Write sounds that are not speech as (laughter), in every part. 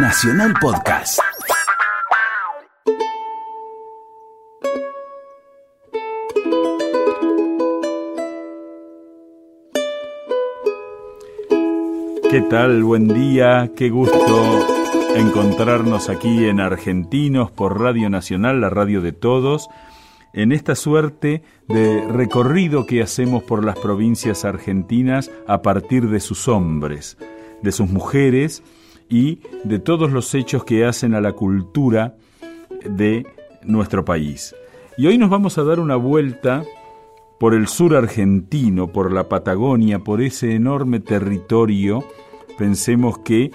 Nacional Podcast. ¿Qué tal? Buen día, qué gusto encontrarnos aquí en Argentinos por Radio Nacional, la radio de todos, en esta suerte de recorrido que hacemos por las provincias argentinas a partir de sus hombres, de sus mujeres y de todos los hechos que hacen a la cultura de nuestro país. Y hoy nos vamos a dar una vuelta por el sur argentino, por la Patagonia, por ese enorme territorio. Pensemos que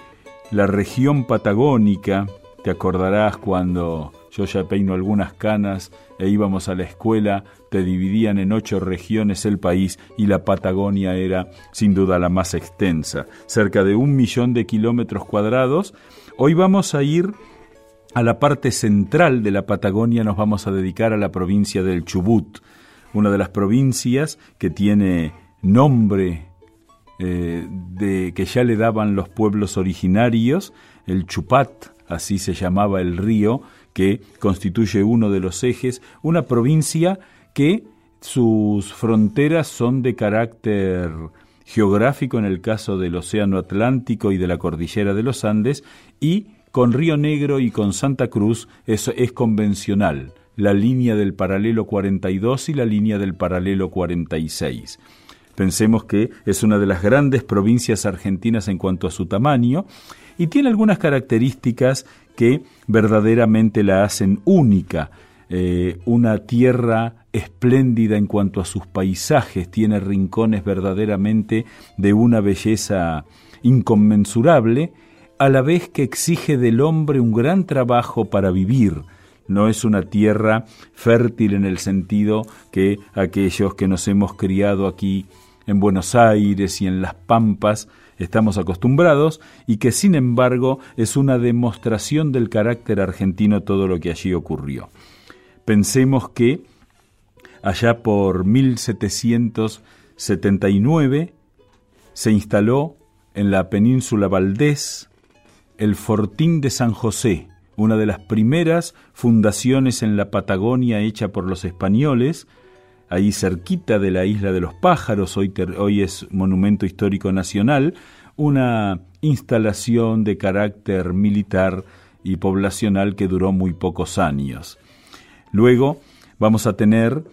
la región patagónica, te acordarás cuando yo ya peino algunas canas e íbamos a la escuela, te dividían en ocho regiones el país y la Patagonia era sin duda la más extensa, cerca de un millón de kilómetros cuadrados. Hoy vamos a ir a la parte central de la Patagonia, nos vamos a dedicar a la provincia del Chubut, una de las provincias que tiene nombre eh, de que ya le daban los pueblos originarios, el Chupat, así se llamaba el río, que constituye uno de los ejes, una provincia que sus fronteras son de carácter geográfico en el caso del Océano Atlántico y de la Cordillera de los Andes, y con Río Negro y con Santa Cruz es, es convencional, la línea del paralelo 42 y la línea del paralelo 46. Pensemos que es una de las grandes provincias argentinas en cuanto a su tamaño y tiene algunas características que verdaderamente la hacen única. Eh, una tierra espléndida en cuanto a sus paisajes, tiene rincones verdaderamente de una belleza inconmensurable, a la vez que exige del hombre un gran trabajo para vivir. No es una tierra fértil en el sentido que aquellos que nos hemos criado aquí en Buenos Aires y en las Pampas estamos acostumbrados y que sin embargo es una demostración del carácter argentino todo lo que allí ocurrió. Pensemos que allá por 1779 se instaló en la península Valdés el Fortín de San José, una de las primeras fundaciones en la Patagonia hecha por los españoles, ahí cerquita de la isla de los pájaros, hoy, hoy es Monumento Histórico Nacional, una instalación de carácter militar y poblacional que duró muy pocos años. Luego vamos a tener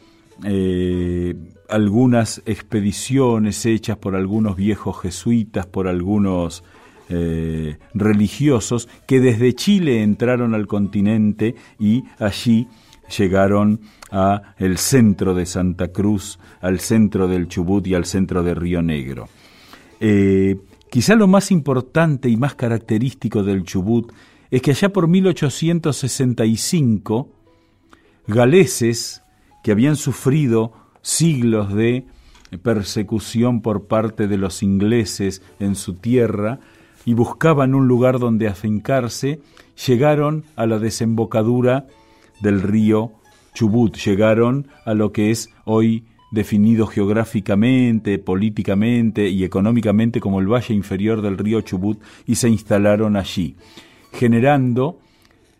eh, algunas expediciones hechas por algunos viejos jesuitas, por algunos eh, religiosos que desde Chile entraron al continente y allí llegaron a el centro de Santa Cruz, al centro del Chubut y al centro de Río Negro. Eh, quizá lo más importante y más característico del Chubut es que allá por 1865, galeses que habían sufrido siglos de persecución por parte de los ingleses en su tierra y buscaban un lugar donde afincarse, llegaron a la desembocadura del río Chubut, llegaron a lo que es hoy definido geográficamente, políticamente y económicamente como el valle inferior del río Chubut y se instalaron allí, generando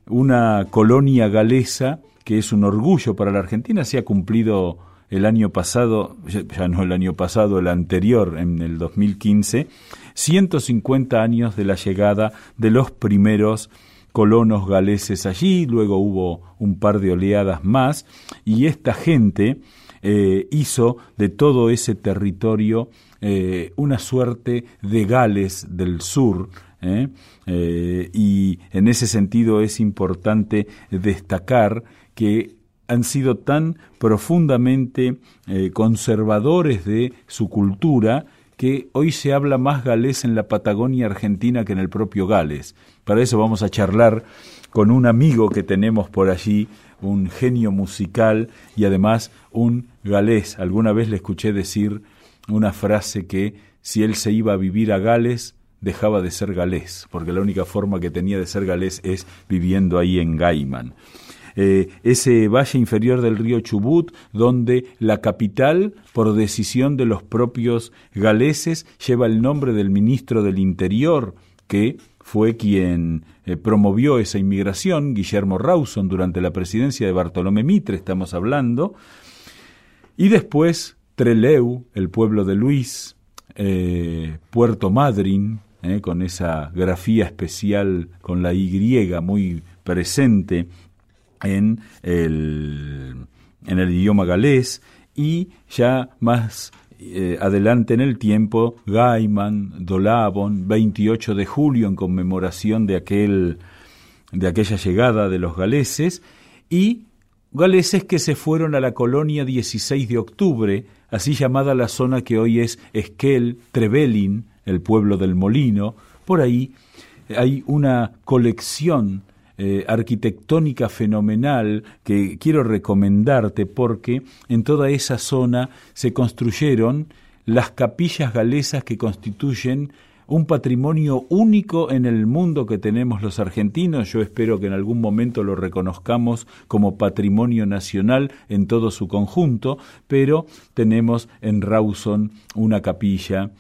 una colonia galesa que es un orgullo para la Argentina, se ha cumplido el año pasado, ya no el año pasado, el anterior, en el 2015, 150 años de la llegada de los primeros colonos galeses allí, luego hubo un par de oleadas más, y esta gente eh, hizo de todo ese territorio eh, una suerte de Gales del Sur, ¿eh? y en ese sentido es importante destacar que han sido tan profundamente conservadores de su cultura que hoy se habla más galés en la Patagonia Argentina que en el propio Gales. Para eso vamos a charlar con un amigo que tenemos por allí, un genio musical y además un galés. Alguna vez le escuché decir una frase que si él se iba a vivir a Gales, dejaba de ser galés, porque la única forma que tenía de ser galés es viviendo ahí en Gaiman. Eh, ese valle inferior del río Chubut, donde la capital, por decisión de los propios galeses, lleva el nombre del ministro del Interior, que fue quien eh, promovió esa inmigración, Guillermo Rawson, durante la presidencia de Bartolomé Mitre, estamos hablando, y después Treleu, el pueblo de Luis, eh, Puerto Madryn, con esa grafía especial con la Y muy presente en el, idioma galés, y ya más eh, adelante en el tiempo, Gaiman, Dolabon, 28 de julio en conmemoración de, aquel, de aquella llegada de los galeses, y galeses que se fueron a la colonia 16 de octubre, así llamada la zona que hoy es Esquel, Trevelin, el pueblo del molino, por ahí hay una colección eh, arquitectónica fenomenal que quiero recomendarte porque en toda esa zona se construyeron las capillas galesas que constituyen un patrimonio único en el mundo que tenemos los argentinos. Yo espero que en algún momento lo reconozcamos como patrimonio nacional en todo su conjunto, pero tenemos en Rawson una capilla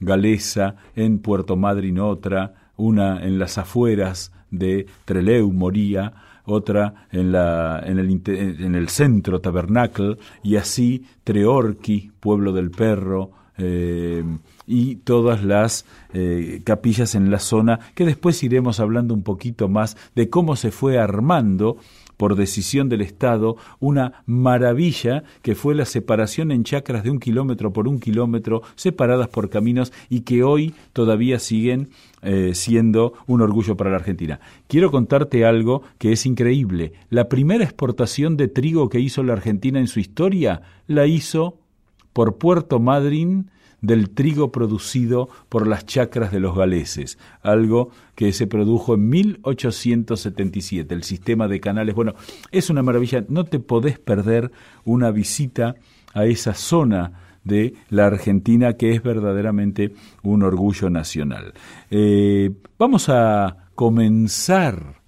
galesa, en Puerto Madryn otra, una en las afueras de Treleu, Moría, otra en, la, en, el, en el centro, Tabernacle, y así Treorqui, Pueblo del Perro, eh, y todas las eh, capillas en la zona, que después iremos hablando un poquito más de cómo se fue armando por decisión del Estado, una maravilla que fue la separación en chacras de un kilómetro por un kilómetro, separadas por caminos y que hoy todavía siguen eh, siendo un orgullo para la Argentina. Quiero contarte algo que es increíble. La primera exportación de trigo que hizo la Argentina en su historia la hizo por Puerto Madryn del trigo producido por las chacras de los galeses, algo que se produjo en 1877, el sistema de canales. Bueno, es una maravilla, no te podés perder una visita a esa zona de la Argentina que es verdaderamente un orgullo nacional. Eh, vamos a comenzar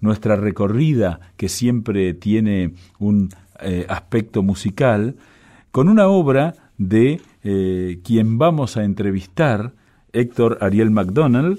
nuestra recorrida, que siempre tiene un eh, aspecto musical, con una obra de eh, quien vamos a entrevistar, Héctor Ariel McDonald,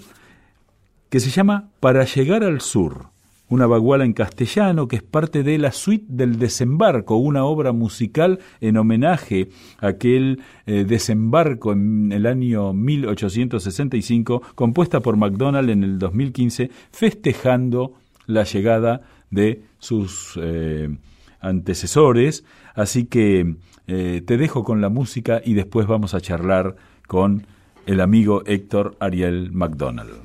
que se llama Para llegar al sur, una baguala en castellano que es parte de la suite del desembarco, una obra musical en homenaje a aquel eh, desembarco en el año 1865, compuesta por McDonald en el 2015, festejando la llegada de sus eh, antecesores. Así que eh, te dejo con la música y después vamos a charlar con el amigo Héctor Ariel McDonald.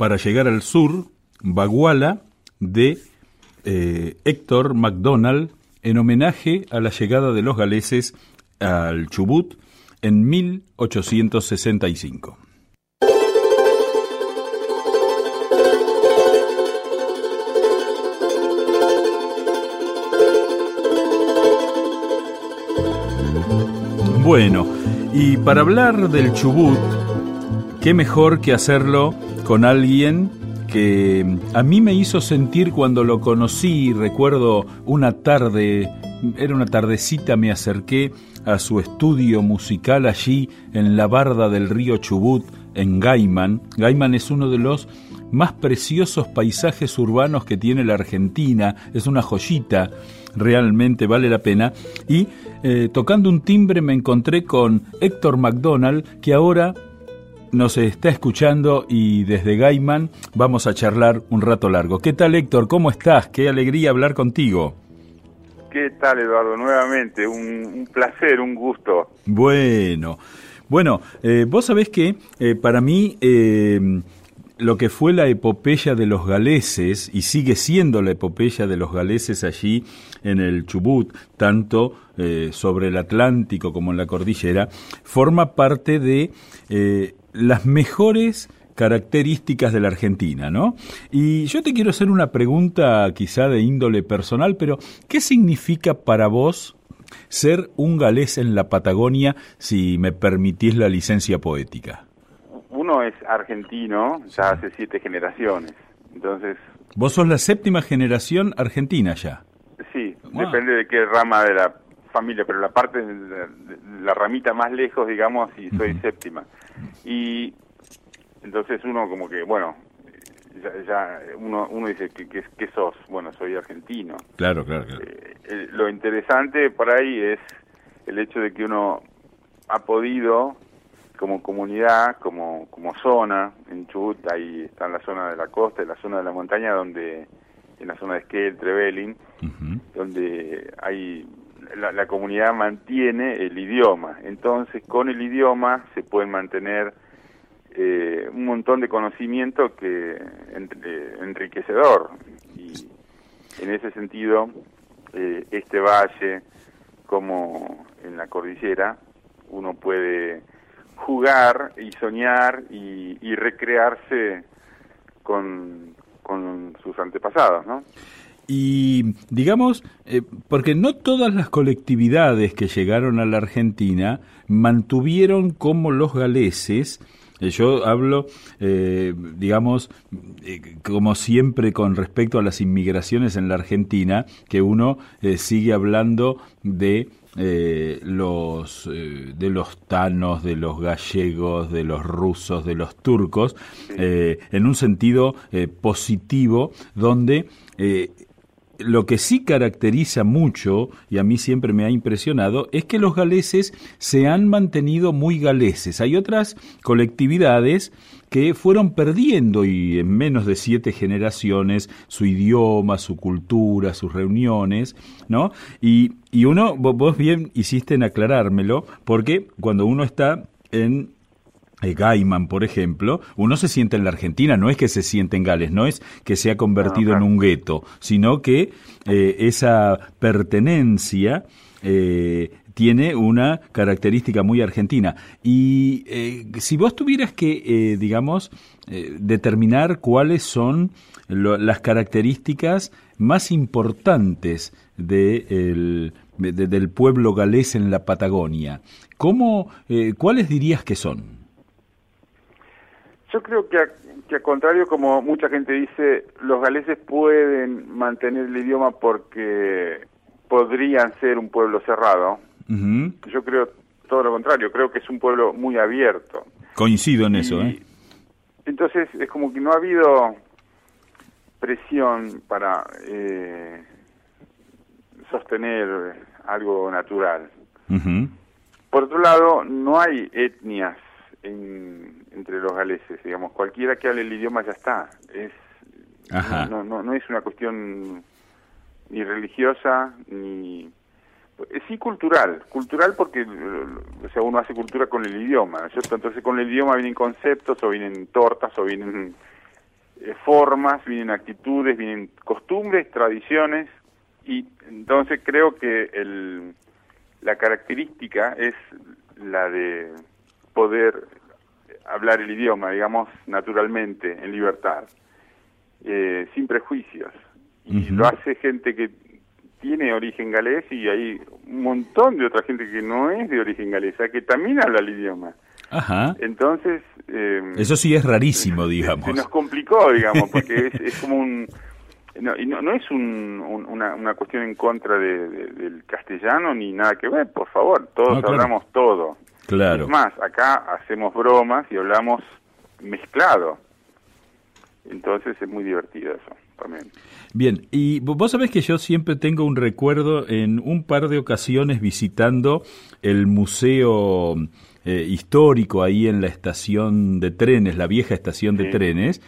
para llegar al sur, Baguala de eh, Héctor MacDonald en homenaje a la llegada de los galeses al Chubut en 1865. Bueno, y para hablar del Chubut, qué mejor que hacerlo con alguien que a mí me hizo sentir cuando lo conocí, recuerdo una tarde, era una tardecita, me acerqué a su estudio musical allí en la barda del río Chubut, en Gaiman. Gaiman es uno de los más preciosos paisajes urbanos que tiene la Argentina, es una joyita, realmente vale la pena. Y eh, tocando un timbre me encontré con Héctor McDonald, que ahora nos está escuchando y desde Gaiman vamos a charlar un rato largo. ¿Qué tal Héctor? ¿Cómo estás? Qué alegría hablar contigo. ¿Qué tal Eduardo? Nuevamente, un, placer, un gusto. Bueno, bueno, eh, vos sabés que eh, para mí eh, lo que fue la epopeya de los galeses, y sigue siendo la epopeya de los galeses allí en el Chubut, tanto sobre el Atlántico como en la cordillera, forma parte de las mejores características de la Argentina, ¿no? Y yo te quiero hacer una pregunta quizá de índole personal, pero ¿qué significa para vos ser un galés en la Patagonia, si me permitís la licencia poética? Uno es argentino ya hace siete generaciones, entonces... ¿Vos sos la séptima generación argentina ya? Sí, depende de qué rama de la familia, pero la parte, la, ramita más lejos, digamos, y soy séptima. Y entonces uno como que, bueno, ya, uno, uno dice, ¿qué, qué, sos? Bueno, soy argentino. Claro, claro, claro. Eh, lo interesante por ahí es el hecho de que uno ha podido, como comunidad, como, como zona, en Chubut, ahí está en la zona de la costa, en la zona de la montaña, donde en la zona de Esquel, Trevelin, donde hay la, comunidad mantiene el idioma. Entonces, con el idioma se pueden mantener eh, un montón de conocimiento que eh, enriquecedor. Y en ese sentido, eh, este valle, como en la cordillera, uno puede jugar y soñar y, y recrearse con, con sus antepasados, ¿no? Y digamos, eh, porque no todas las colectividades que llegaron a la Argentina mantuvieron como los galeses, eh, yo hablo, eh, digamos, como siempre con respecto a las inmigraciones en la Argentina, que uno sigue hablando de los de los tanos, de los gallegos, de los rusos, de los turcos, en un sentido positivo, donde lo que sí caracteriza mucho, y a mí siempre me ha impresionado, es que los galeses se han mantenido muy galeses. Hay otras colectividades que fueron perdiendo y en menos de siete generaciones su idioma, su cultura, sus reuniones, ¿no? Y, y uno, vos bien hiciste en aclarármelo, porque cuando uno está en Gaiman, por ejemplo, uno se siente en la Argentina, no es que se siente en Gales, no es que se ha convertido en un gueto, sino que eh, esa pertenencia eh, tiene una característica muy argentina. Y eh, si vos tuvieras que, eh, digamos, eh, determinar cuáles son las características más importantes de del pueblo galés en la Patagonia, ¿cómo, ¿cuáles dirías que son? Yo creo que, que al contrario, como mucha gente dice, los galeses pueden mantener el idioma porque podrían ser un pueblo cerrado. Yo creo todo lo contrario, creo que es un pueblo muy abierto. Coincido en eso, ¿eh? Entonces es como que no ha habido presión para eh, sostener algo natural. Por otro lado, no hay etnias entre los galeses, digamos, cualquiera que hable el idioma ya está. Es, No, no, no es una cuestión ni religiosa, ni... Eh, sí cultural, cultural porque o sea, uno hace cultura con el idioma, ¿cierto? Entonces con el idioma vienen conceptos, o vienen tortas, o vienen eh, formas, vienen actitudes, vienen costumbres, tradiciones, y entonces creo que el, la característica es la de poder hablar el idioma, digamos, naturalmente, en libertad, eh, sin prejuicios y lo hace gente que tiene origen galés y hay un montón de otra gente que no es de origen galesa que también habla el idioma. Ajá. Entonces... Eh, Eso sí es rarísimo, digamos. Se nos complicó, digamos, porque es, como un... No, y no, no es un, una, una, cuestión en contra de, del castellano ni nada que ver, por favor, todos hablamos todo. Claro. Es más, acá hacemos bromas y hablamos mezclado. Entonces es muy divertido eso. Bien, y vos sabés que yo siempre tengo un recuerdo en un par de ocasiones visitando el museo eh, histórico ahí en la estación de trenes, la vieja estación de trenes.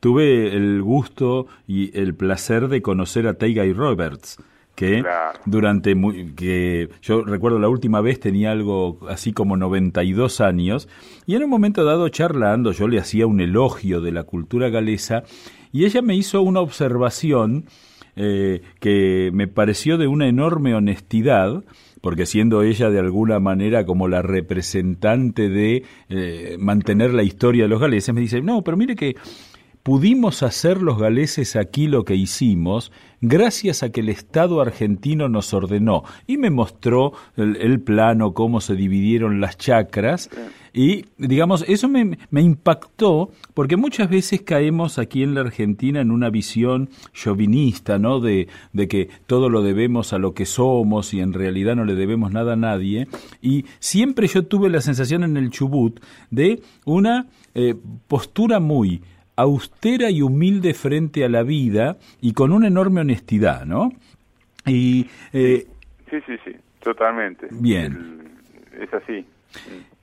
Tuve el gusto y el placer de conocer a Taiga Roberts que durante que yo recuerdo la última vez tenía algo así como 92 años y en un momento dado charlando yo le hacía un elogio de la cultura galesa y ella me hizo una observación eh, que me pareció de una enorme honestidad porque siendo ella de alguna manera como la representante de eh, mantener la historia de los galeses, me dice, no, pero mire que pudimos hacer los galeses aquí lo que hicimos gracias a que el Estado argentino nos ordenó y me mostró el, plano, cómo se dividieron las chacras y digamos, eso me, impactó porque muchas veces caemos aquí en la Argentina en una visión chauvinista, ¿no? De, de que todo lo debemos a lo que somos y en realidad no le debemos nada a nadie y siempre yo tuve la sensación en el Chubut de una eh, postura muy austera y humilde frente a la vida y con una enorme honestidad, ¿no? Y, eh, sí, sí, sí, totalmente. Bien. es así.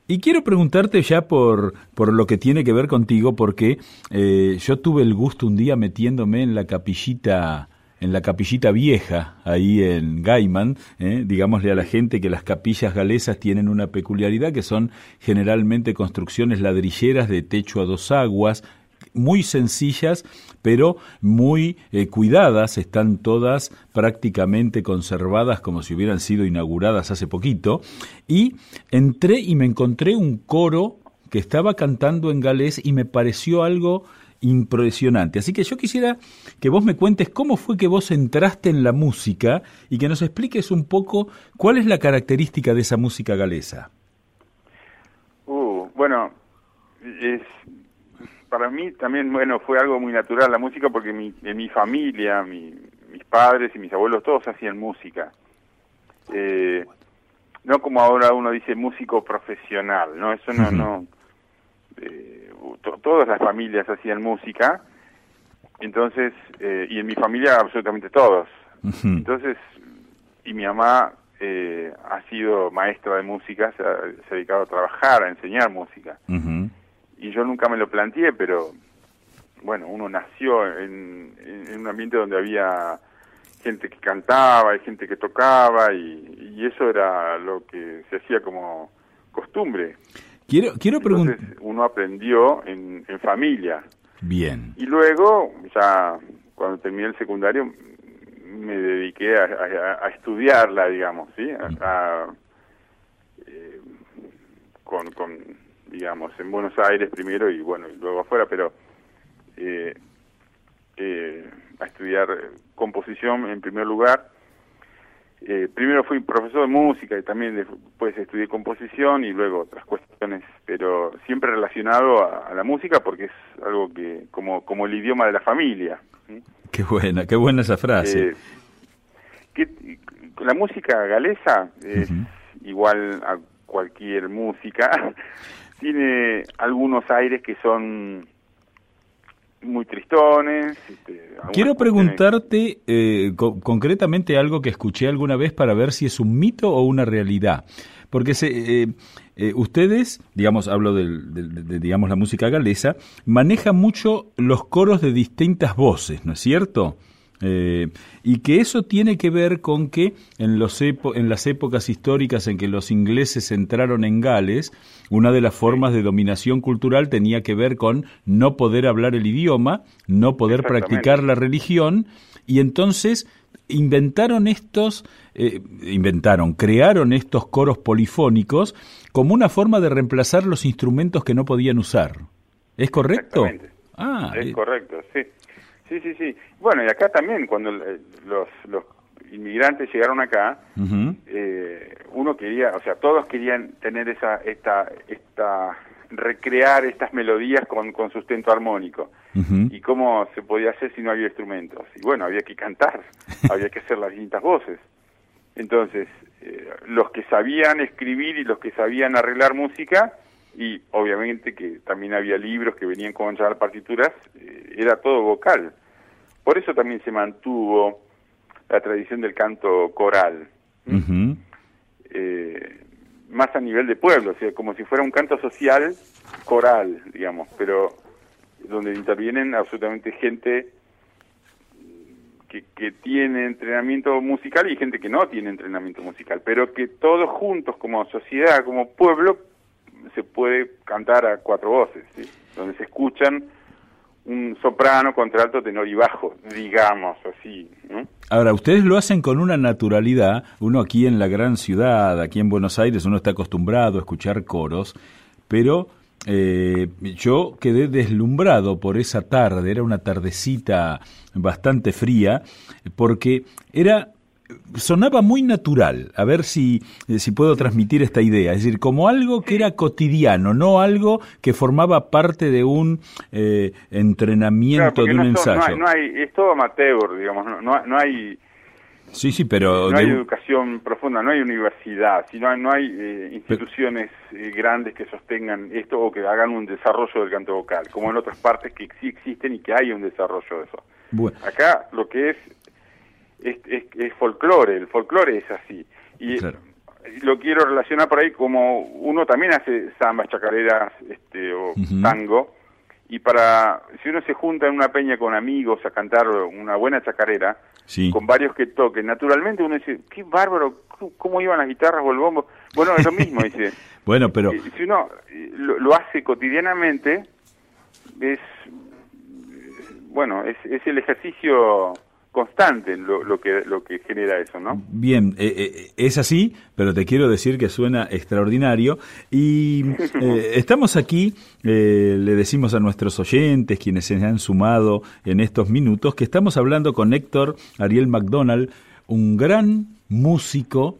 Y quiero preguntarte ya por, por lo que tiene que ver contigo, porque eh, yo tuve el gusto un día metiéndome en la capillita en la capillita vieja, ahí en Gaiman, ¿eh? digámosle a la gente que las capillas galesas tienen una peculiaridad que son generalmente construcciones ladrilleras de techo a dos aguas, muy sencillas, pero muy eh, cuidadas, están todas prácticamente conservadas como si hubieran sido inauguradas hace poquito, y entré y me encontré un coro que estaba cantando en galés y me pareció algo impresionante. Así que yo quisiera que vos me cuentes cómo fue que vos entraste en la música y que nos expliques un poco cuál es la característica de esa música galesa. Uh, bueno, es, para mí también, bueno, fue algo muy natural la música porque mi, en mi familia, mis padres y mis abuelos todos hacían música. Eh, no como ahora uno dice músico profesional, ¿no? Eso no, no. Eh, todas las familias hacían música, entonces, eh, y en mi familia absolutamente todos. Entonces, y mi mamá eh, ha sido maestra de música, se ha, dedicado a trabajar, a enseñar música y yo nunca me lo planteé, pero bueno, uno nació en, un ambiente donde había gente que cantaba y gente que tocaba y, eso era lo que se hacía como costumbre. Quiero, quiero preguntar. Uno aprendió en, familia. Bien. Y luego, ya cuando terminé el secundario, me dediqué a, estudiarla, digamos, ¿sí? a con, digamos, en Buenos Aires primero y bueno, y luego afuera, pero eh, eh, a estudiar composición en primer lugar. Eh, primero fui profesor de música y también después estudié composición y luego otras cuestiones, pero siempre relacionado a, la música porque es algo que como como el idioma de la familia. Qué buena, qué buena esa frase. Eh, que, la música galesa es igual a cualquier música, (laughs) tiene algunos aires que son muy tristones. Este, Quiero preguntarte eh, concretamente algo que escuché alguna vez para ver si es un mito o una realidad. Porque se, eh, eh, ustedes, digamos, hablo de, digamos, la música galesa, manejan mucho los coros de distintas voces, ¿no es cierto? Eh, y que eso tiene que ver con que en, los en las épocas históricas en que los ingleses entraron en Gales, una de las formas de dominación cultural tenía que ver con no poder hablar el idioma, no poder practicar la religión, y entonces inventaron estos, eh, inventaron, crearon estos coros polifónicos como una forma de reemplazar los instrumentos que no podían usar. ¿Es correcto? Ah, es eh, correcto, sí. Sí, sí, sí. Bueno, y acá también, cuando eh, los, los inmigrantes llegaron acá, eh, uno quería, o sea, todos querían tener esa, esta, esta, recrear estas melodías con, con sustento armónico. ¿Y cómo se podía hacer si no había instrumentos? Y bueno, había que cantar, (laughs) había que hacer las distintas voces. Entonces, eh, los que sabían escribir y los que sabían arreglar música, y obviamente que también había libros que venían con las partituras, eh, era todo vocal. Por eso también se mantuvo la tradición del canto coral, eh, más a nivel de pueblo, o sea, como si fuera un canto social coral, digamos, pero donde intervienen absolutamente gente que, que tiene entrenamiento musical y gente que no tiene entrenamiento musical, pero que todos juntos como sociedad, como pueblo, se puede cantar a cuatro voces, donde se escuchan un soprano, contralto, tenor y bajo, digamos así. Ahora, ustedes lo hacen con una naturalidad, uno aquí en la gran ciudad, aquí en Buenos Aires, uno está acostumbrado a escuchar coros, pero eh, yo quedé deslumbrado por esa tarde, era una tardecita bastante fría, porque era sonaba muy natural, a ver si, eh, si puedo transmitir esta idea, es decir, como algo que era cotidiano, no algo que formaba parte de un eh, entrenamiento, de un ensayo. No hay, es todo amateur, digamos, no, no hay... Sí, sí, pero... No hay educación profunda, no hay universidad, sino no hay eh, instituciones grandes que sostengan esto o que hagan un desarrollo del canto vocal, como en otras partes que sí existen y que hay un desarrollo de eso. Acá lo que es es, es, folclore, el folclore es así. Y lo quiero relacionar por ahí como uno también hace zambas, chacareras este, o tango, y para, si uno se junta en una peña con amigos a cantar una buena chacarera, con varios que toquen, naturalmente uno dice, qué bárbaro, cómo iban las guitarras o el bombo. Bueno, es lo mismo, dice. (laughs) bueno, pero... Si uno eh, lo, hace cotidianamente, es, bueno, es, es el ejercicio constante lo, lo, que lo que genera eso, ¿no? Bien, eh, eh, es así, pero te quiero decir que suena extraordinario y (laughs) eh, estamos aquí, le decimos a nuestros oyentes, quienes se han sumado en estos minutos, que estamos hablando con Héctor Ariel McDonald, un gran músico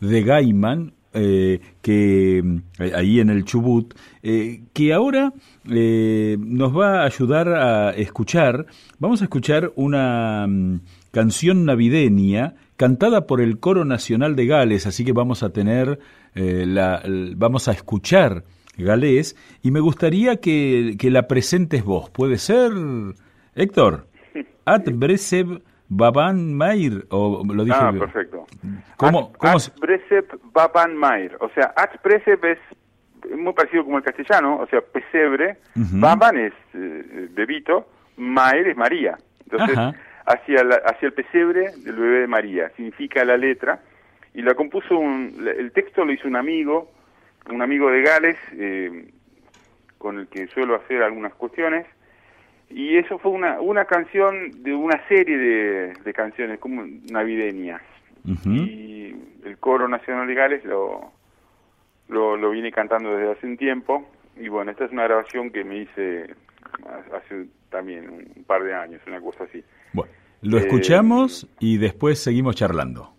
de Gaiman, eh, que eh, ahí en el Chubut, eh, que ahora nos va a ayudar a escuchar, vamos a escuchar una mm, canción navideña cantada por el Coro Nacional de Gales, así que vamos a tener, la, vamos a escuchar galés, y me gustaría que, que la presentes vos, ¿puede ser, Héctor? At Bresev Baban Mair, o lo dije. Ah, perfecto. ¿Cómo? At, Baban Mair. O sea, At es muy parecido como el castellano, o sea, pesebre. Baban es eh, bebito, Mair es María. Entonces, hacia, hacia el pesebre del bebé de María, significa la letra. Y la compuso un. El texto lo hizo un amigo, un amigo de Gales, eh, con el que suelo hacer algunas cuestiones y eso fue una, una canción de una serie de, canciones como navideñas. Y el coro nacional de Gales lo, lo, lo vine cantando desde hace un tiempo y bueno, esta es una grabación que me hice hace también un par de años, una cosa así. Bueno, lo escuchamos y después seguimos charlando.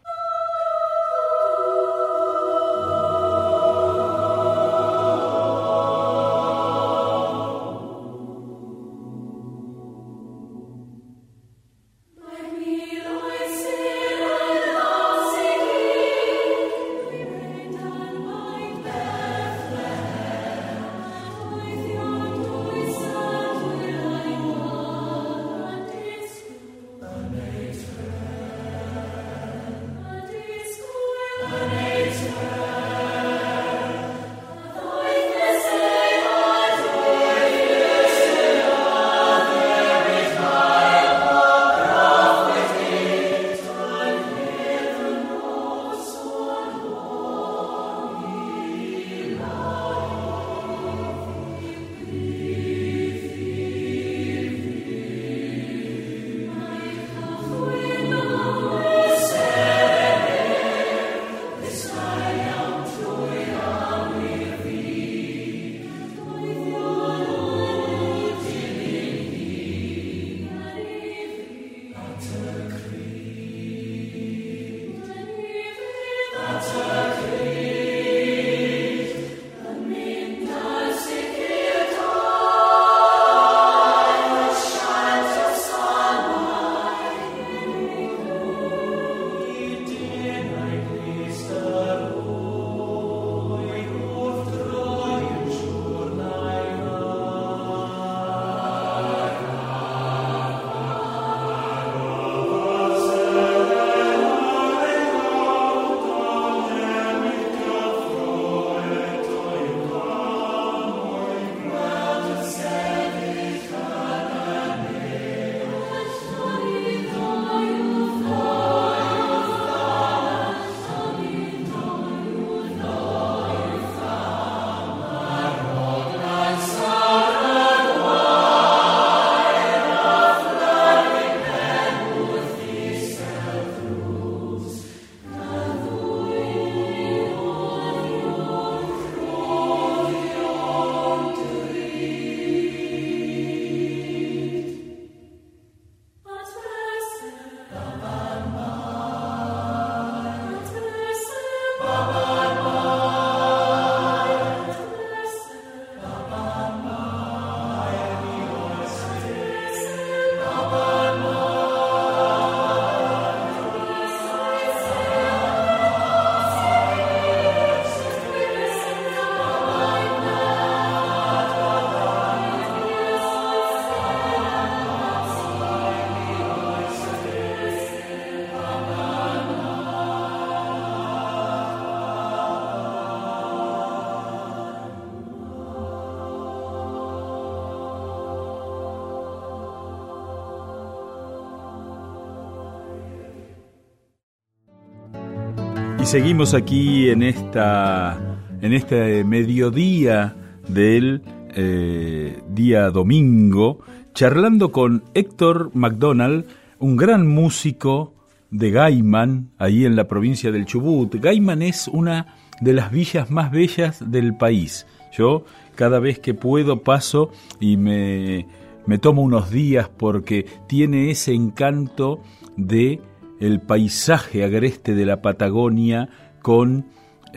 Y seguimos aquí en esta en este mediodía del eh, día domingo, charlando con Héctor McDonald, un gran músico de Gaiman, ahí en la provincia del Chubut. Gaiman es una de las villas más bellas del país. Yo cada vez que puedo paso y me, me tomo unos días porque tiene ese encanto de el paisaje agreste de la Patagonia con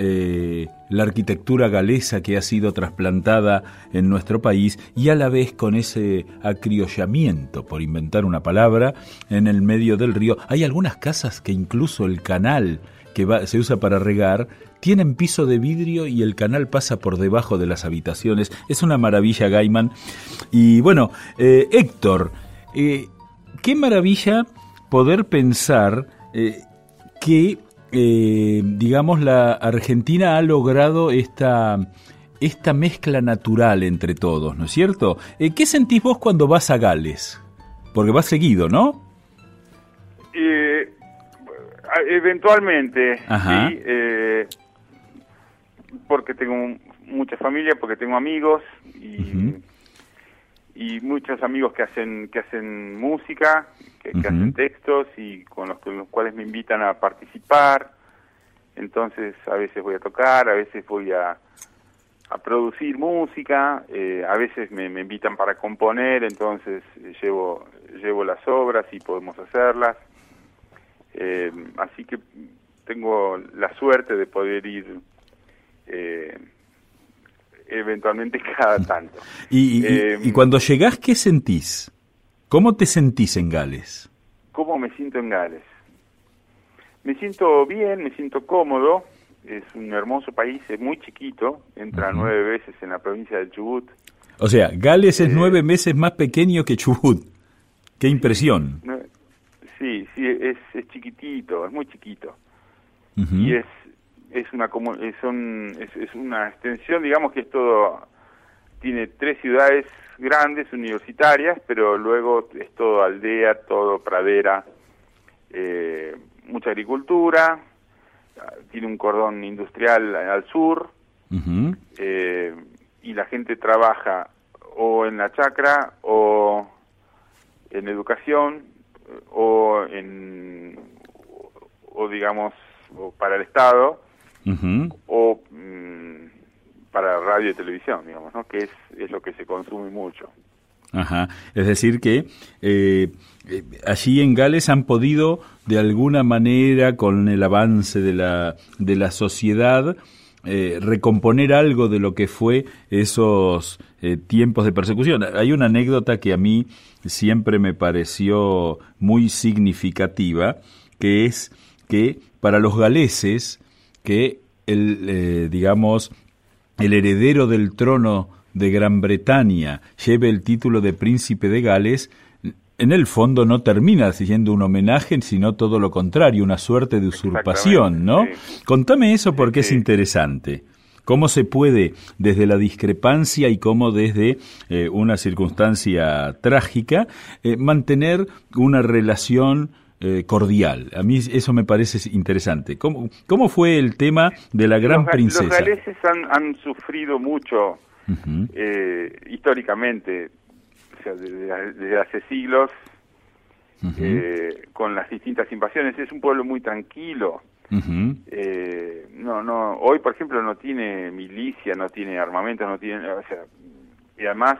eh, la arquitectura galesa que ha sido trasplantada en nuestro país y a la vez con ese acriollamiento, por inventar una palabra, en el medio del río. Hay algunas casas que incluso el canal que se usa para regar tienen piso de vidrio y el canal pasa por debajo de las habitaciones. Es una maravilla, Gaiman. Y bueno, eh, Héctor, eh, qué maravilla poder pensar eh, que, eh, digamos, la Argentina ha logrado esta, esta mezcla natural entre todos, ¿no es cierto? Eh, ¿Qué sentís vos cuando vas a Gales? Porque vas seguido, ¿no? eventualmente, sí, porque tengo mucha familia, porque tengo amigos y y muchos amigos que hacen que hacen música, que, hacen textos y con los, con los cuales me invitan a participar. entonces a veces voy a tocar, a veces voy a, a producir música, eh, a veces me, me, invitan para componer, entonces llevo, llevo las obras y podemos hacerlas. Eh, así que tengo la suerte de poder ir eh, eventualmente cada tanto. ¿Y, y, cuando llegás, qué sentís? ¿Cómo te sentís en Gales? ¿Cómo me siento en Gales? Me siento bien, me siento cómodo, es un hermoso país, es muy chiquito, entra nueve veces en la provincia de Chubut. O sea, Gales es eh, nueve meses más pequeño que Chubut. ¡Qué impresión! Sí, sí, es, es chiquitito, es muy chiquito. Y es es una es, es una extensión, digamos que es todo, tiene tres ciudades grandes, universitarias, pero luego es todo aldea, todo pradera, eh, mucha agricultura, tiene un cordón industrial al sur eh, y la gente trabaja o en la chacra o en educación o en o digamos o para el estado o mm, para radio y televisión digamos ¿no? que es, es lo que se consume mucho Ajá. Es decir, que eh, eh, allí en Gales han podido, de alguna manera, con el avance de la, de la sociedad, eh, recomponer algo de lo que fue esos tiempos de persecución. Hay una anécdota que a mí siempre me pareció muy significativa, que es que para los galeses, que el, digamos, el heredero del trono de Gran Bretaña lleve el título de príncipe de Gales, en el fondo no termina siendo un homenaje, sino todo lo contrario, una suerte de usurpación, ¿no? Contame eso porque es interesante. ¿Cómo se puede, desde la discrepancia y cómo desde eh, una circunstancia trágica, eh, mantener una relación eh, cordial? A mí eso me parece interesante. ¿Cómo, ¿Cómo, fue el tema de la gran princesa? Los galeses han, han sufrido mucho eh, históricamente, o sea, desde, hace siglos, eh, con las distintas invasiones. Es un pueblo muy tranquilo. eh, no, no. Hoy, por ejemplo, no tiene milicia, no tiene armamento, no tiene, o sea, y además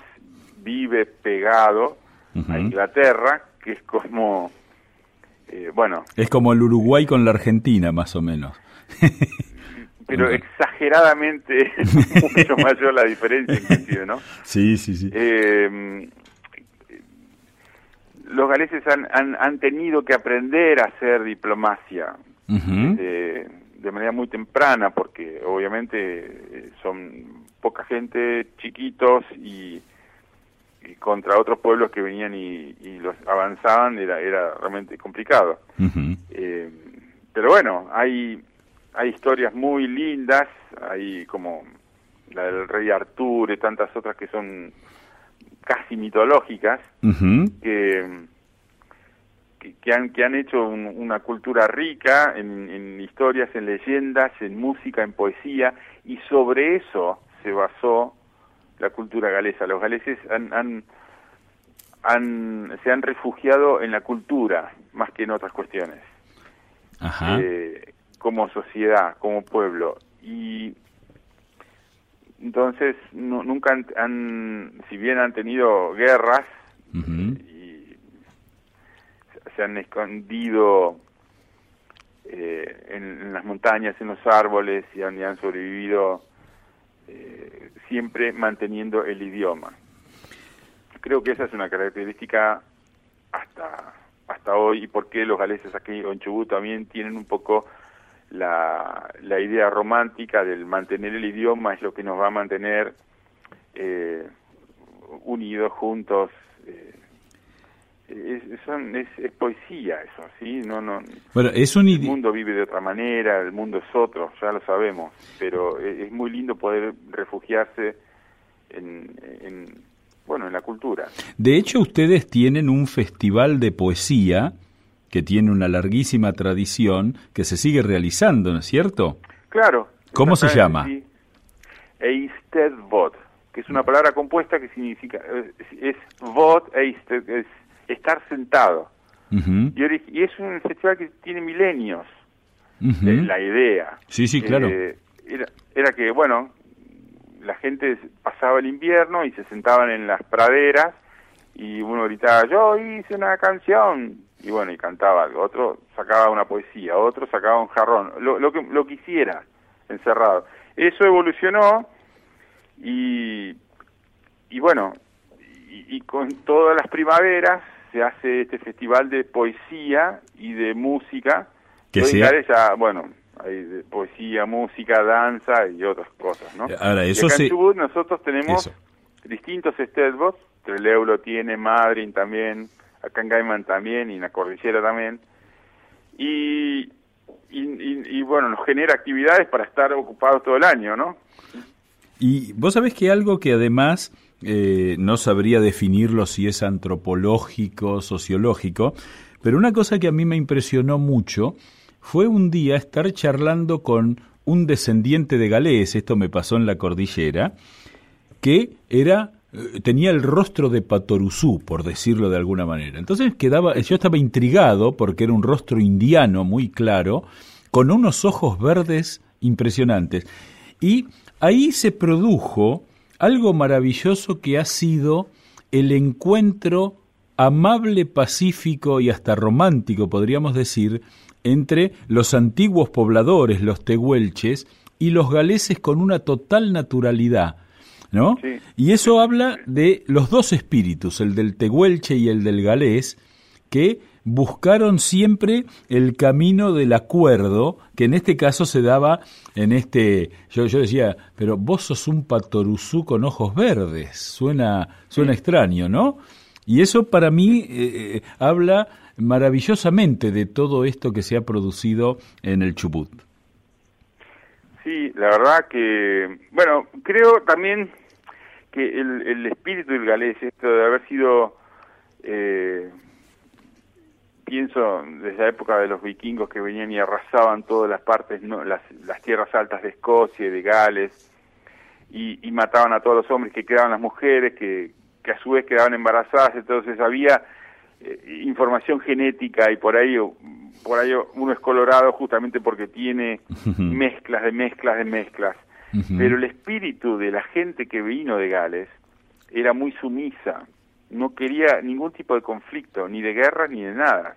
vive pegado a Inglaterra, que es como, eh, bueno. Es como el Uruguay con la Argentina, más o menos. (laughs) pero exageradamente (laughs) mucho mayor la diferencia inclusive, ¿no? Sí, sí, sí. Eh, los galeses han, han, han, tenido que aprender a hacer diplomacia de, manera muy temprana, porque obviamente eh, son poca gente, chiquitos y, contra otros pueblos que venían y, los avanzaban era, era realmente complicado. eh, pero bueno, hay hay historias muy lindas, hay como la del rey Arturo y tantas otras que son casi mitológicas, que, que, han, que han hecho una cultura rica en, historias, en leyendas, en música, en poesía, y sobre eso se basó la cultura galesa. Los galeses han, han, han, se han refugiado en la cultura más que en otras cuestiones. Ajá. Eh, como sociedad, como pueblo. Y entonces nunca han, si bien han tenido guerras y se han escondido eh, en, las montañas, en los árboles y han, han sobrevivido eh, siempre manteniendo el idioma. Creo que esa es una característica hasta hasta hoy y por qué los galeses aquí en Chubut también tienen un poco la, la idea romántica del mantener el idioma es lo que nos va a mantener eh, unidos juntos eh, es, es, poesía eso sí no no bueno es un el mundo vive de otra manera el mundo es otro ya lo sabemos pero es, muy lindo poder refugiarse en, en bueno en la cultura de hecho ustedes tienen un festival de poesía que tiene una larguísima tradición que se sigue realizando, ¿no es cierto? Claro. ¿Cómo se llama? Eistedvot, que es una palabra compuesta que significa, es, vot, eisted, es estar sentado. y, y, es un festival que tiene milenios. la idea. Sí, sí, claro. era, era que, bueno, la gente pasaba el invierno y se sentaban en las praderas y uno gritaba, yo hice una canción, y bueno, y cantaba algo, otro sacaba una poesía, otro sacaba un jarrón, lo, lo que lo quisiera, encerrado. Eso evolucionó y, y bueno, y, con todas las primaveras se hace este festival de poesía y de música, que sea... ya, bueno, hay de poesía, música, danza y otras cosas, ¿no? Ahora, eso acá en Chubut nosotros tenemos distintos steadbots, Trelew lo tiene, Madrid también, acá en Gaiman también y en la cordillera también, y, y, bueno, nos genera actividades para estar ocupados todo el año, ¿no? Y vos sabés que algo que además eh, no sabría definirlo si es antropológico, sociológico, pero una cosa que a mí me impresionó mucho fue un día estar charlando con un descendiente de galés, esto me pasó en la cordillera, que era eh, tenía el rostro de Patoruzú, por decirlo de alguna manera. Entonces quedaba, yo estaba intrigado porque era un rostro indiano muy claro, con unos ojos verdes impresionantes. Y ahí se produjo algo maravilloso que ha sido el encuentro amable, pacífico y hasta romántico, podríamos decir, entre los antiguos pobladores, los tehuelches, y los galeses con una total naturalidad. ¿No? Y eso habla de los dos espíritus, el del tehuelche y el del galés, que buscaron siempre el camino del acuerdo, que en este caso se daba en este, yo, yo decía, pero vos sos un patoruzú con ojos verdes, suena, suena extraño, ¿no? Y eso para mí eh, eh, habla maravillosamente de todo esto que se ha producido en el Chubut. Sí, la verdad que, bueno, creo también que el, espíritu del galés, esto de haber sido, eh, pienso desde la época de los vikingos que venían y arrasaban todas las partes, no, las, las tierras altas de Escocia y de Gales, y, y mataban a todos los hombres, que quedaban las mujeres, que, que a su vez quedaban embarazadas, entonces había eh, información genética y por ahí por ahí uno es colorado justamente porque tiene mezclas de mezclas de mezclas. Pero el espíritu de la gente que vino de Gales era muy sumisa no quería ningún tipo de conflicto ni de guerra ni de nada.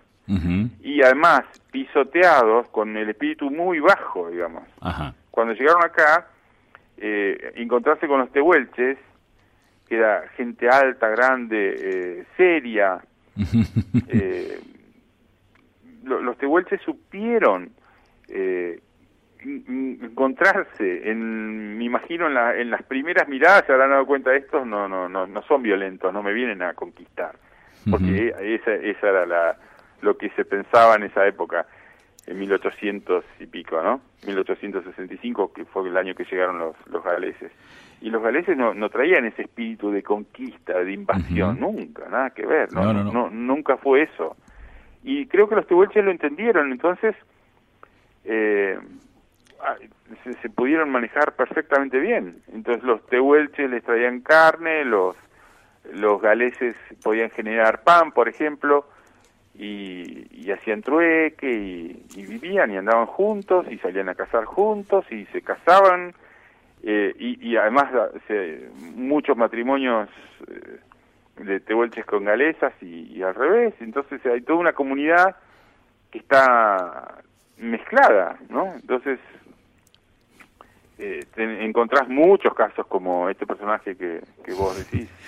Y además pisoteados con el espíritu muy bajo digamos. Cuando llegaron acá eh, encontrarse con los tehuelches que era gente alta grande eh, seria (laughs) eh, los tehuelches supieron eh, encontrarse en me imagino en, la, en, las primeras miradas se habrán dado cuenta de estos no no no no son violentos no me vienen a conquistar. Porque esa esa era la lo que se pensaba en esa época en 1800 y pico no 1865 que fue el año que llegaron los los galeses. Y los galeses no, no traían ese espíritu de conquista, de invasión, nunca, nada que ver, ¿no? No, nunca fue eso. Y creo que los tehuelches lo entendieron, entonces eh, se, se, pudieron manejar perfectamente bien. Entonces los tehuelches les traían carne, los, los galeses podían generar pan, por ejemplo, y, y hacían trueque y, y vivían y andaban juntos y salían a cazar juntos y se casaban eh, y, además muchos matrimonios eh, de tehuelches con galesas y, al revés, entonces hay toda una comunidad que está mezclada, ¿no? Entonces eh, encontrás muchos casos como este personaje que, vos decís. (laughs)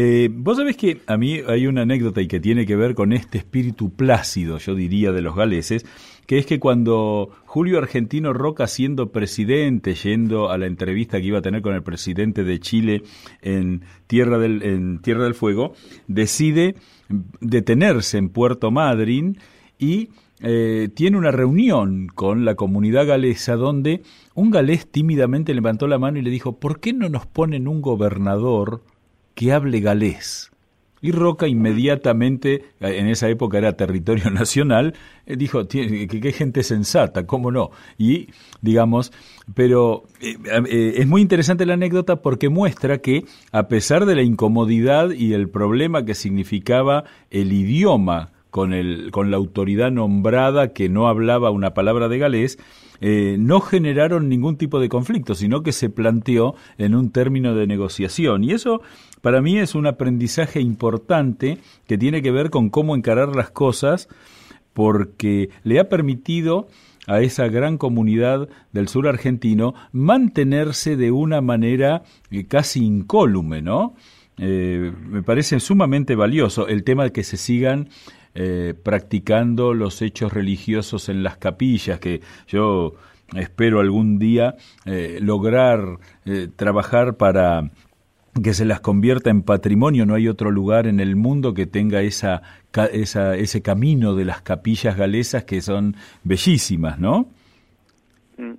Eh, vos sabés que a mí hay una anécdota y que tiene que ver con este espíritu plácido, yo diría, de los galeses, que es que cuando Julio Argentino Roca, siendo presidente, yendo a la entrevista que iba a tener con el presidente de Chile en Tierra del, en Tierra del Fuego, decide detenerse en Puerto Madryn y eh, tiene una reunión con la comunidad galesa donde un galés tímidamente levantó la mano y le dijo, ¿por qué no nos ponen un gobernador que hable galés. Y Roca inmediatamente, en esa época era territorio (laughs) nacional, eh, dijo, qué gente sensata, cómo no. Y, digamos, pero eh, es muy interesante la anécdota porque muestra que, a pesar de la incomodidad y el problema que significaba el idioma con, el, con la autoridad nombrada que no hablaba una palabra de galés, eh, no generaron ningún tipo de conflicto, sino que se planteó en un término de negociación. Y eso para mí es un aprendizaje importante que tiene que ver con cómo encarar las cosas, porque le ha permitido a esa gran comunidad del sur argentino mantenerse de una manera eh, casi incólume, ¿no? Eh, me parece sumamente valioso el tema de que se sigan eh, practicando los hechos religiosos en las capillas, que yo espero algún día lograr trabajar para que se las convierta en patrimonio. No hay otro lugar en el mundo que tenga esa, esa, ese camino de las capillas galesas que son bellísimas, ¿no? Mm.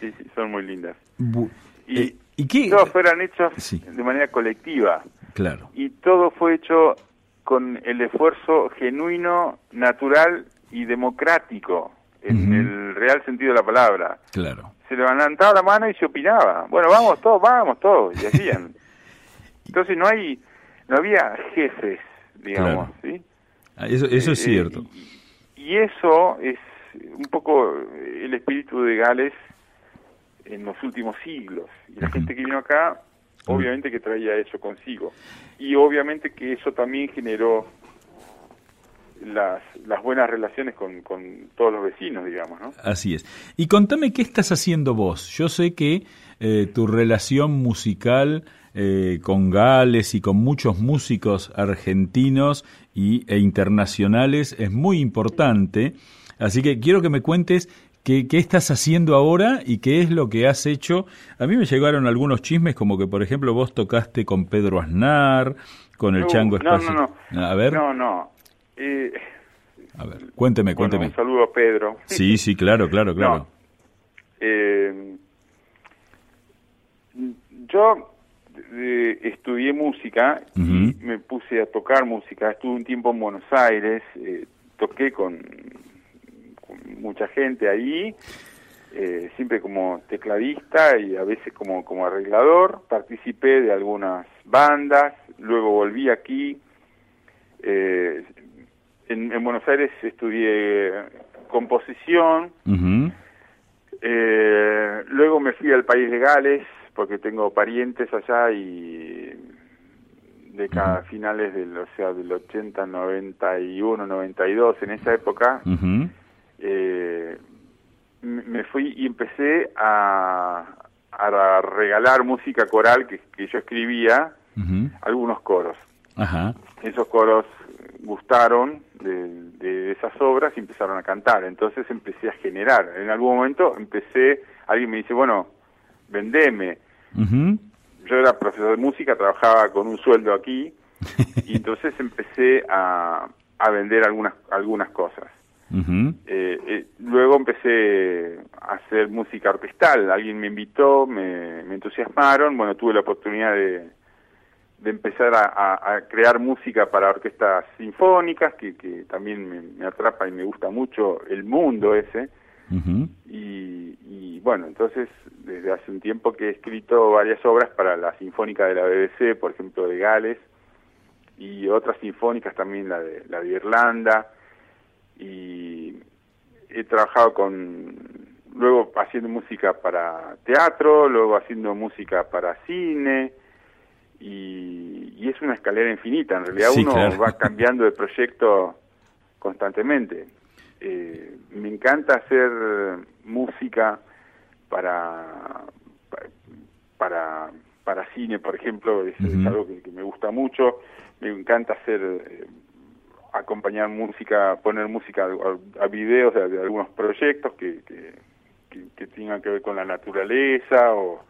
Sí, sí, son muy lindas. y, eh, ¿y qué? Todos fueron hechos de manera colectiva. Claro. Y todo fue hecho con el esfuerzo genuino, natural y democrático, en el real sentido de la palabra. Claro. Se levantaba la mano y se opinaba. Bueno, vamos todos, vamos todos. Y hacían. (laughs) Entonces no hay, no había jefes, digamos, ¿sí? Ah, eso, eso es eh, cierto. Y, eso es un poco el espíritu de Gales en los últimos siglos. Y la gente que vino acá, obviamente que traía eso consigo. Y obviamente que eso también generó las, las buenas relaciones con, con todos los vecinos, digamos, ¿no? Así es. Y contame qué estás haciendo vos. Yo sé que eh, tu relación musical eh, con Gales y con muchos músicos argentinos y, e internacionales es muy importante. Así que quiero que me cuentes qué, qué, estás haciendo ahora y qué es lo que has hecho. A mí me llegaron algunos chismes como que, por ejemplo, vos tocaste con Pedro Aznar, con el Chango Espacio. No, no, A ver. No, no. Eh, a ver, cuénteme, cuénteme. un saludo a Pedro. Sí, sí, claro, claro, (laughs) claro. Eh, yo estudié música y me puse a tocar música. Estuve un tiempo en Buenos Aires, eh, toqué con, mucha gente ahí, eh, siempre como tecladista y a veces como, como arreglador. Participé de algunas bandas, luego volví aquí. Eh, en, Buenos Aires estudié composición. luego me fui al país de Gales porque tengo parientes allá y de cada finales del, o sea, del 80, 91, 92, en esa época, eh, me fui y empecé a, a regalar música coral que, que yo escribía, algunos coros. Esos coros gustaron de, de, esas obras y empezaron a cantar. Entonces empecé a generar. En algún momento empecé, alguien me dice, bueno, vendeme. Yo era profesor de música, trabajaba con un sueldo aquí (laughs) y entonces empecé a, a vender algunas, algunas cosas. Eh, eh, luego empecé a hacer música orquestal, alguien me invitó, me, me entusiasmaron, bueno, tuve la oportunidad de, de empezar a, a, crear música para orquestas sinfónicas, que, que también me, me, atrapa y me gusta mucho el mundo ese. Y, bueno, entonces desde hace un tiempo que he escrito varias obras para la Sinfónica de la BBC, por ejemplo, de Gales, y otras sinfónicas también, la de, la de Irlanda, y he trabajado con, luego haciendo música para teatro, luego haciendo música para cine, y, y es una escalera infinita, en realidad uno va cambiando de proyecto constantemente. Eh, me encanta hacer música para, para, para cine, por ejemplo, es, algo que, me gusta mucho. Me encanta hacer, eh, acompañar música, poner música a, videos de, algunos proyectos que, que, que, tengan que ver con la naturaleza o,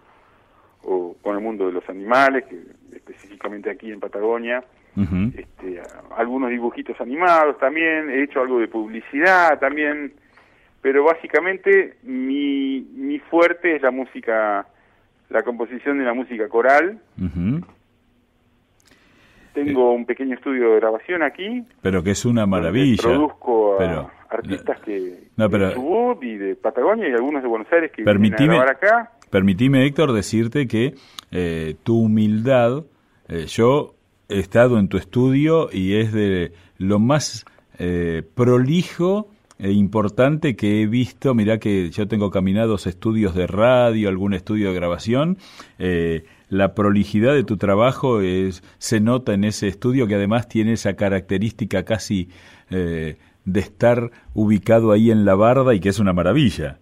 o con el mundo de los animales, que específicamente aquí en Patagonia este, algunos dibujitos animados también, he hecho algo de publicidad también, pero básicamente mi, mi fuerte es la música, la composición de la música coral. Tengo un pequeño estudio de grabación aquí. Pero que es una maravilla. Produzco a artistas que de Chubut y de Patagonia y algunos de Buenos Aires que vienen a grabar acá. Permitime, Héctor, decirte que eh, tu humildad, eh, yo he estado en tu estudio y es de lo más eh, prolijo e importante que he visto, mirá que yo tengo caminados estudios de radio, algún estudio de grabación, eh, la prolijidad de tu trabajo es, se nota en ese estudio que además tiene esa característica casi eh, de estar ubicado ahí en la barda y que es una maravilla.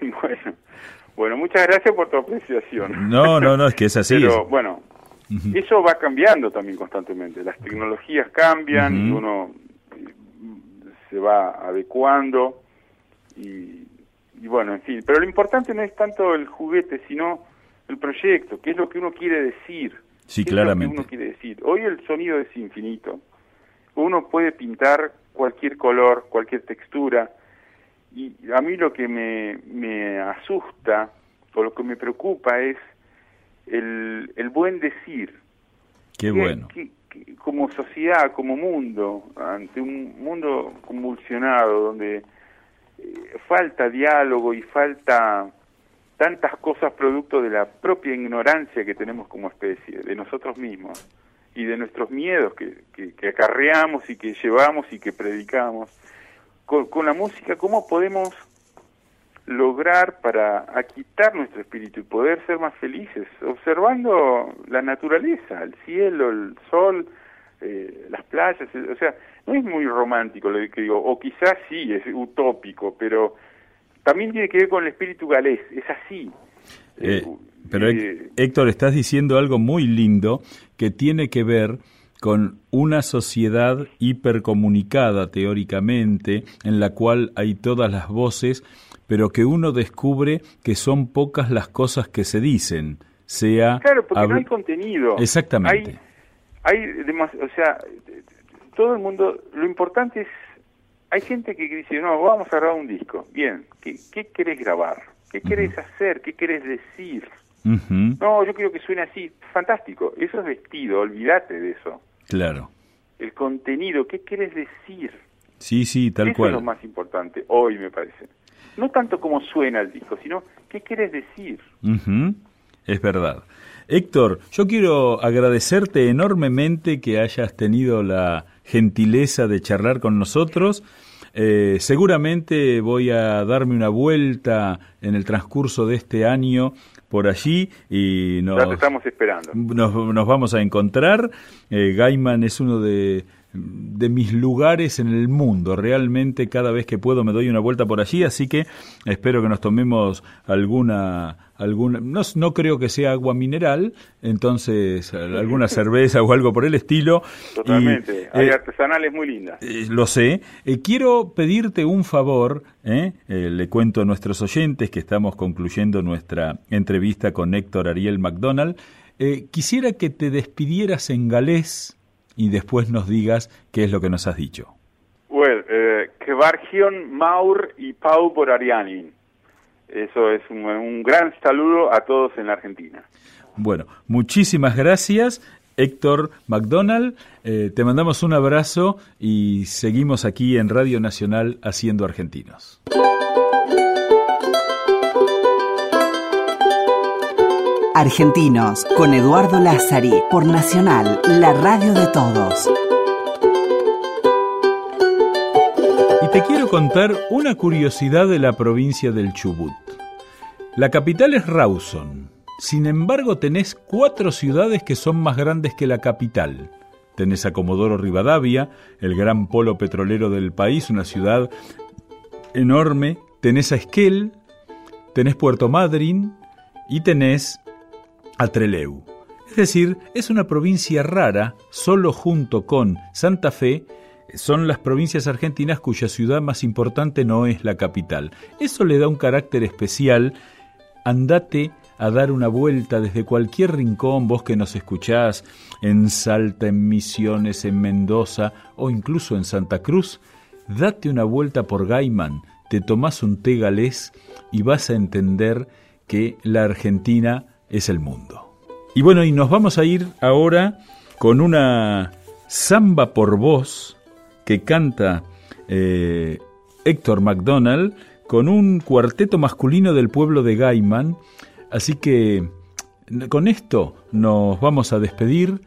(laughs) Bueno, bueno, muchas gracias por tu apreciación. No, no, no, es que es así. Pero bueno, eso va cambiando también constantemente. Las tecnologías cambian uno se va adecuando y, y, bueno, en fin. Pero lo importante no es tanto el juguete, sino el proyecto, qué es lo que uno quiere decir. Sí, claramente. uno quiere decir. Hoy el sonido es infinito. Uno puede pintar cualquier color, cualquier textura. Y a mí lo que me, me asusta o lo que me preocupa es el, el buen decir. Qué bueno. como sociedad, como mundo, ante un mundo convulsionado donde eh, falta diálogo y falta tantas cosas producto de la propia ignorancia que tenemos como especie, de nosotros mismos y de nuestros miedos que, que, acarreamos y que llevamos y que predicamos. con la música, ¿cómo podemos lograr para aquitar nuestro espíritu y poder ser más felices, observando la naturaleza, el cielo, el sol, eh, las playas, o sea, no es muy romántico lo que digo, o quizás sí, es utópico, pero también tiene que ver con el espíritu galés, es así. Eh, pero eh, Héctor, estás diciendo algo muy lindo que tiene que ver con una sociedad hipercomunicada teóricamente, en la cual hay todas las voces pero que uno descubre que son pocas las cosas que se dicen, sea... Claro, porque no hay contenido. Exactamente. Hay, hay o sea, todo el mundo, lo importante es, hay gente que dice, no, vamos a grabar un disco, bien, ¿qué, qué querés grabar? ¿Qué querés hacer? ¿Qué querés decir? No, yo quiero que suene así, fantástico, eso es vestido, olvídate de eso. Claro. El contenido, ¿qué querés decir? Sí, sí, tal cual. Eso es lo más importante, hoy me parece no tanto como suena el disco, sino qué quieres decir. Es verdad. Héctor, yo quiero agradecerte enormemente que hayas tenido la gentileza de charlar con nosotros. Eh, seguramente voy a darme una vuelta en el transcurso de este año por allí y nos, estamos esperando. Nos, vamos a encontrar. Eh, Gaiman es uno de de mis lugares en el mundo. Realmente cada vez que puedo me doy una vuelta por allí, así que espero que nos tomemos alguna alguna no, no creo que sea agua mineral, entonces (laughs) alguna cerveza o algo por el estilo. Totalmente, hay eh, artesanales muy lindas. Eh, lo sé. Eh, quiero pedirte un favor, le cuento a nuestros oyentes que estamos concluyendo nuestra entrevista con Héctor Ariel McDonald. quisiera que te despidieras en galés y después nos digas qué es lo que nos has dicho. Well, eh, Maur y Pau por Ariani. Eso es un, gran saludo a todos en la Argentina. Bueno, muchísimas gracias. Héctor McDonald, eh, te mandamos un abrazo y seguimos aquí en Radio Nacional haciendo argentinos. Argentinos, con Eduardo Lázari, por Nacional, la radio de todos. Y te quiero contar una curiosidad de la provincia del Chubut. La capital es Rawson. Sin embargo, tenés cuatro ciudades que son más grandes que la capital. Tenés a Comodoro Rivadavia, el gran polo petrolero del país, una ciudad enorme. Tenés a Esquel, tenés Puerto Madryn y tenés a. Es decir, es una provincia rara, solo junto con Santa Fe son las provincias argentinas cuya ciudad más importante no es la capital. Eso le da un carácter especial. Andate a dar una vuelta desde cualquier rincón, vos que nos escuchás en Salta, en Misiones, en Mendoza o incluso en Santa Cruz, date una vuelta por Gaiman, te tomás un té galés y vas a entender que la Argentina es el mundo. Y bueno, y nos vamos a ir ahora con una samba por voz que canta eh, Héctor MacDonald con un cuarteto masculino del pueblo de Gaiman. Así que con esto nos vamos a despedir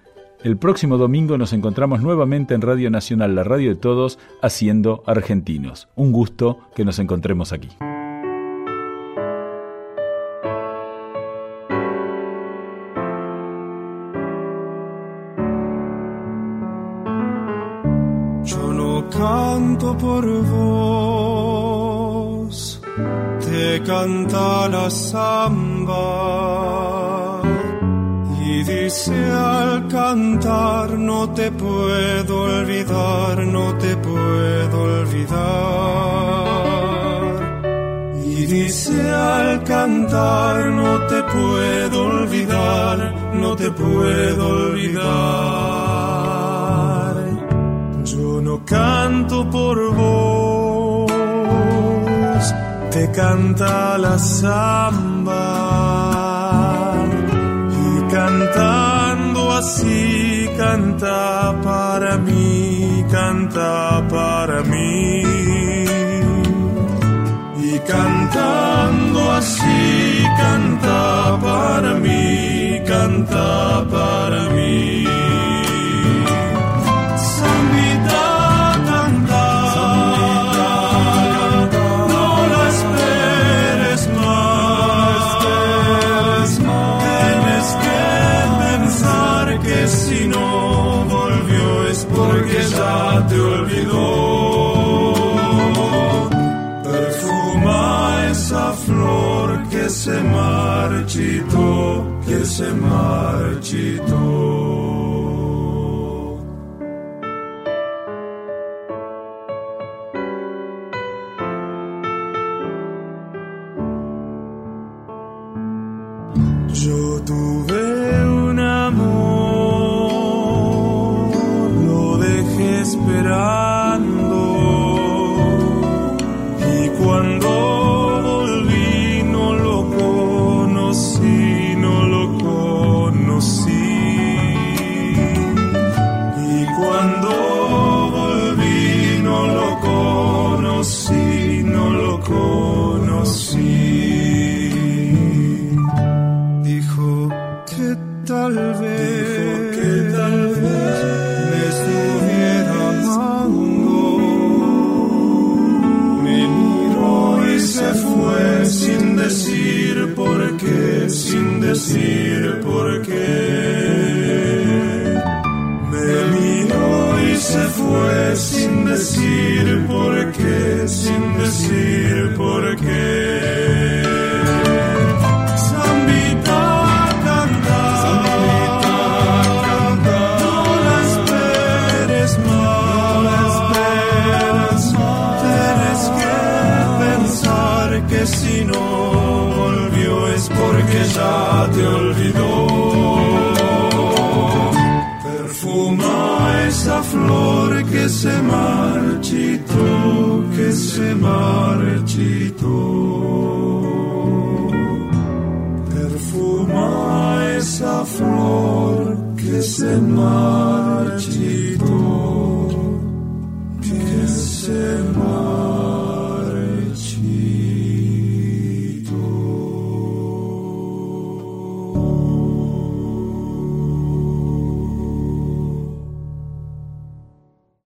El próximo domingo nos encontramos nuevamente en Radio Nacional, la radio de todos, haciendo argentinos. Un gusto que nos encontremos aquí. Canto por vos, te canta la samba dice al cantar, no te puedo olvidar, no te puedo olvidar. Y dice al cantar, no te puedo olvidar, no te puedo olvidar. Canto por vos, te canta la samba cantando así, canta para mí, canta para mí. Y cantando así, canta para mí, canta para mí. semar-te